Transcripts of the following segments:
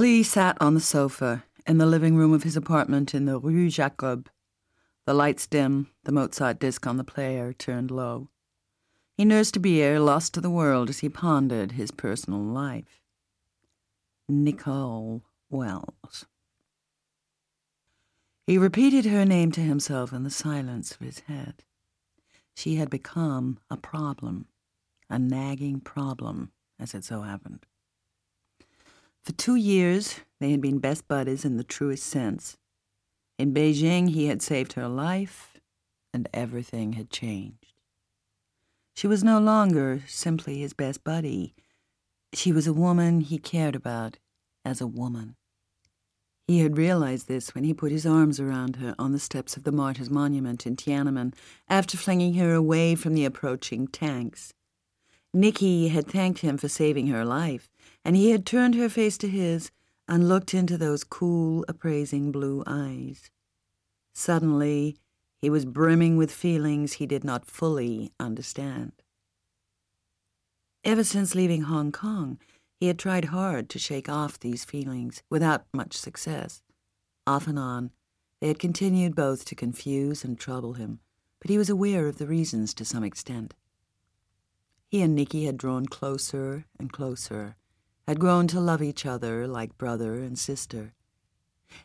Clee sat on the sofa in the living room of his apartment in the Rue Jacob. The lights dim, the Mozart disc on the player turned low. He nursed a beer, lost to the world as he pondered his personal life. Nicole Wells. He repeated her name to himself in the silence of his head. She had become a problem, a nagging problem, as it so happened. For two years, they had been best buddies in the truest sense. In Beijing, he had saved her life, and everything had changed. She was no longer simply his best buddy. She was a woman he cared about as a woman. He had realized this when he put his arms around her on the steps of the Martyrs' Monument in Tiananmen after flinging her away from the approaching tanks. Nicky had thanked him for saving her life, and he had turned her face to his and looked into those cool, appraising blue eyes. Suddenly, he was brimming with feelings he did not fully understand. Ever since leaving Hong Kong, he had tried hard to shake off these feelings without much success. Off and on, they had continued both to confuse and trouble him, but he was aware of the reasons to some extent. He and Nicky had drawn closer and closer, had grown to love each other like brother and sister.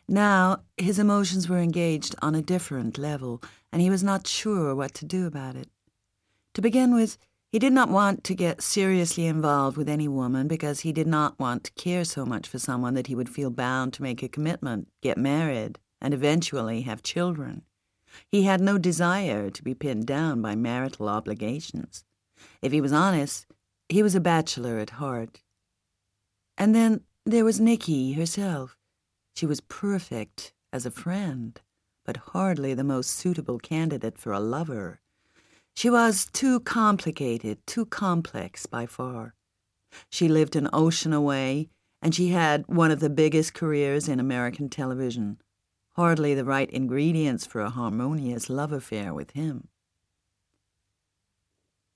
Now his emotions were engaged on a different level, and he was not sure what to do about it. To begin with, he did not want to get seriously involved with any woman because he did not want to care so much for someone that he would feel bound to make a commitment, get married, and eventually have children. He had no desire to be pinned down by marital obligations. If he was honest, he was a bachelor at heart. And then there was Nicky herself. She was perfect as a friend, but hardly the most suitable candidate for a lover. She was too complicated, too complex by far. She lived an ocean away, and she had one of the biggest careers in American television. Hardly the right ingredients for a harmonious love affair with him.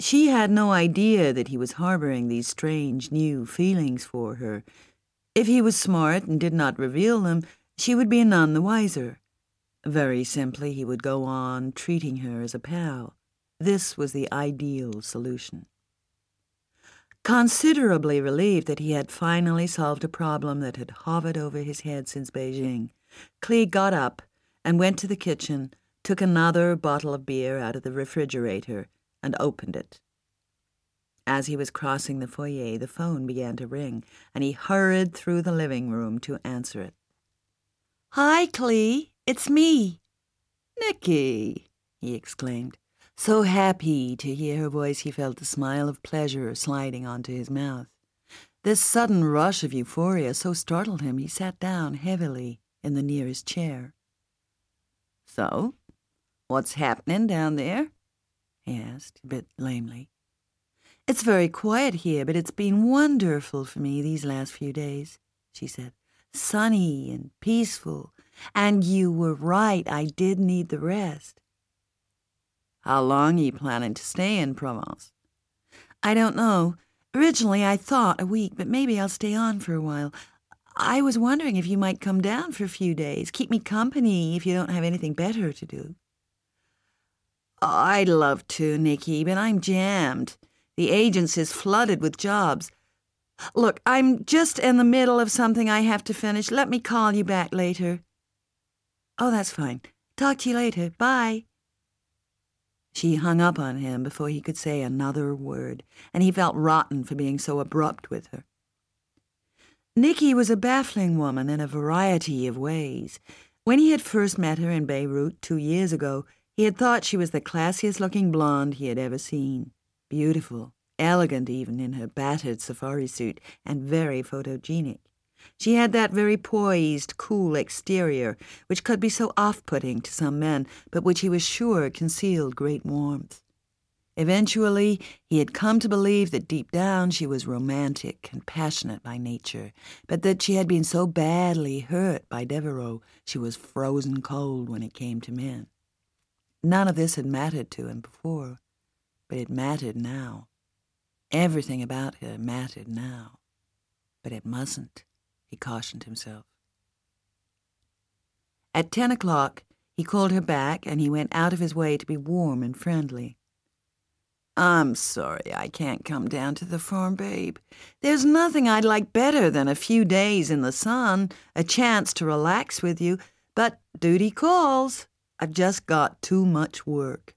She had no idea that he was harboring these strange new feelings for her. If he was smart and did not reveal them, she would be none the wiser. Very simply, he would go on treating her as a pal. This was the ideal solution. Considerably relieved that he had finally solved a problem that had hovered over his head since Beijing, Clee got up and went to the kitchen, took another bottle of beer out of the refrigerator, and opened it. As he was crossing the foyer, the phone began to ring, and he hurried through the living room to answer it. Hi, Clee. It's me. Nicky, he exclaimed. So happy to hear her voice, he felt a smile of pleasure sliding onto his mouth. This sudden rush of euphoria so startled him he sat down heavily in the nearest chair. So, what's happening down there? He asked, a bit lamely. It's very quiet here, but it's been wonderful for me these last few days, she said. Sunny and peaceful. And you were right, I did need the rest. How long are you planning to stay in Provence? I don't know. Originally, I thought a week, but maybe I'll stay on for a while. I was wondering if you might come down for a few days, keep me company if you don't have anything better to do. I'd love to, Nicky, but I'm jammed. The agency's flooded with jobs. Look, I'm just in the middle of something I have to finish. Let me call you back later. Oh, that's fine. Talk to you later. Bye. She hung up on him before he could say another word, and he felt rotten for being so abrupt with her. Nicky was a baffling woman in a variety of ways. When he had first met her in Beirut two years ago, he had thought she was the classiest looking blonde he had ever seen. Beautiful, elegant even in her battered safari suit, and very photogenic. She had that very poised, cool exterior which could be so off putting to some men, but which he was sure concealed great warmth. Eventually, he had come to believe that deep down she was romantic and passionate by nature, but that she had been so badly hurt by Devereaux she was frozen cold when it came to men. None of this had mattered to him before, but it mattered now. Everything about her mattered now, but it mustn't. he cautioned himself. At ten o'clock, he called her back and he went out of his way to be warm and friendly. I'm sorry I can't come down to the farm, babe. There's nothing I'd like better than a few days in the sun, a chance to relax with you, but duty calls. I've just got too much work.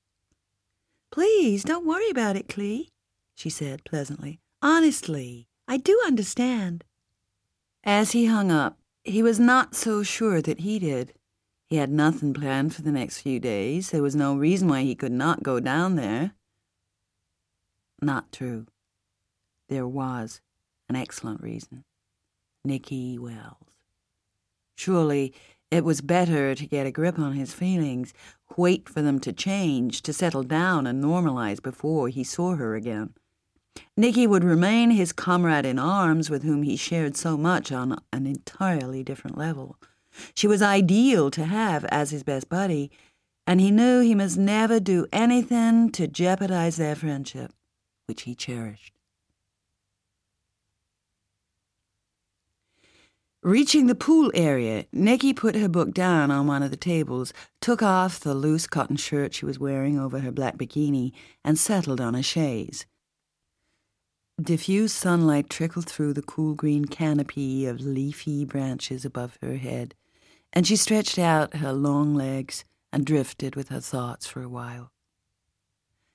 Please don't worry about it, Clee, she said pleasantly. Honestly, I do understand. As he hung up, he was not so sure that he did. He had nothing planned for the next few days. There was no reason why he could not go down there. Not true. There was an excellent reason. Nicky Wells. Surely it was better to get a grip on his feelings, wait for them to change, to settle down and normalize before he saw her again. Nicky would remain his comrade in arms with whom he shared so much on an entirely different level. She was ideal to have as his best buddy, and he knew he must never do anything to jeopardize their friendship, which he cherished. Reaching the pool area, Nicky put her book down on one of the tables, took off the loose cotton shirt she was wearing over her black bikini, and settled on a chaise. Diffused sunlight trickled through the cool green canopy of leafy branches above her head, and she stretched out her long legs and drifted with her thoughts for a while.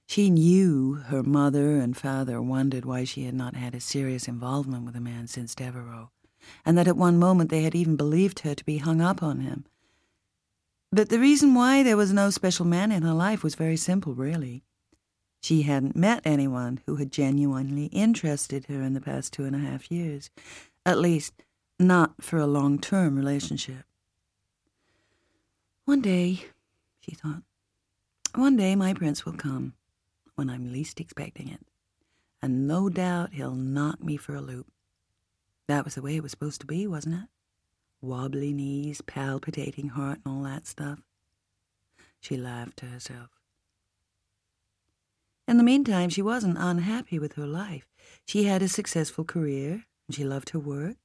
She knew her mother and father wondered why she had not had a serious involvement with a man since Devereaux, and that at one moment they had even believed her to be hung up on him. But the reason why there was no special man in her life was very simple, really. She hadn't met anyone who had genuinely interested her in the past two and a half years, at least not for a long term relationship. One day, she thought, one day my prince will come when I'm least expecting it, and no doubt he'll knock me for a loop. That was the way it was supposed to be, wasn't it? Wobbly knees, palpitating heart, and all that stuff. She laughed to herself. In the meantime, she wasn't unhappy with her life. She had a successful career, and she loved her work.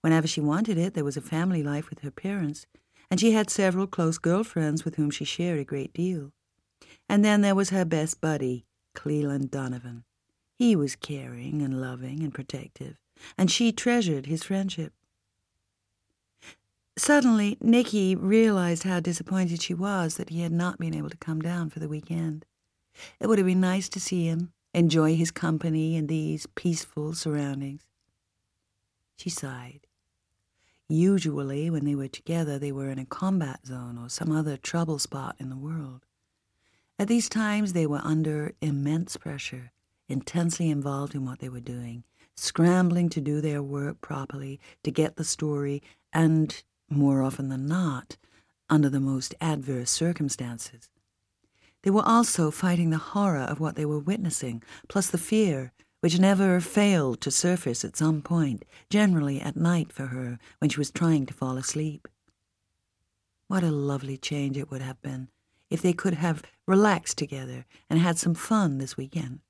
Whenever she wanted it, there was a family life with her parents, and she had several close girlfriends with whom she shared a great deal. And then there was her best buddy, Cleeland Donovan. He was caring and loving and protective, and she treasured his friendship. Suddenly, Nicky realized how disappointed she was that he had not been able to come down for the weekend. It would have been nice to see him, enjoy his company in these peaceful surroundings. She sighed. Usually, when they were together, they were in a combat zone or some other trouble spot in the world. At these times, they were under immense pressure, intensely involved in what they were doing, scrambling to do their work properly, to get the story, and, more often than not, under the most adverse circumstances. They were also fighting the horror of what they were witnessing, plus the fear, which never failed to surface at some point, generally at night for her when she was trying to fall asleep. What a lovely change it would have been if they could have relaxed together and had some fun this weekend.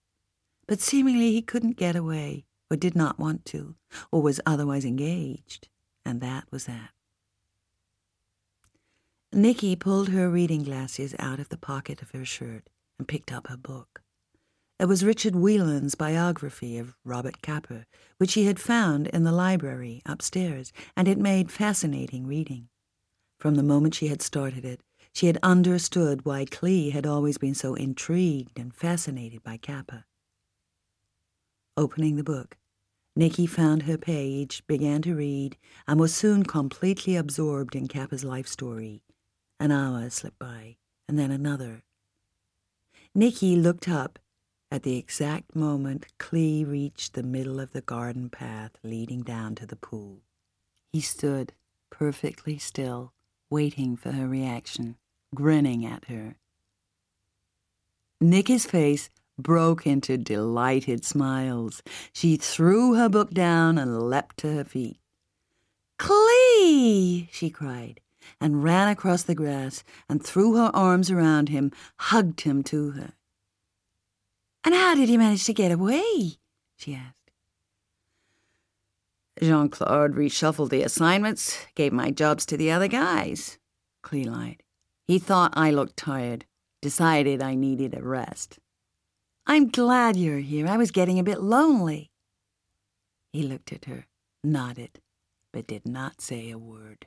But seemingly he couldn't get away, or did not want to, or was otherwise engaged, and that was that. Nicky pulled her reading glasses out of the pocket of her shirt and picked up her book. It was Richard Whelan's biography of Robert Capa, which he had found in the library upstairs, and it made fascinating reading. From the moment she had started it, she had understood why Clee had always been so intrigued and fascinated by Capa. Opening the book, Nicky found her page, began to read, and was soon completely absorbed in Capa's life story an hour slipped by, and then another. Nicky looked up at the exact moment Clee reached the middle of the garden path leading down to the pool. He stood perfectly still, waiting for her reaction, grinning at her. Nicky's face broke into delighted smiles. She threw her book down and leapt to her feet. Clee! she cried and ran across the grass and threw her arms around him, hugged him to her. And how did he manage to get away? she asked. Jean Claude reshuffled the assignments, gave my jobs to the other guys. Clee lied. He thought I looked tired, decided I needed a rest. I'm glad you're here. I was getting a bit lonely. He looked at her, nodded, but did not say a word.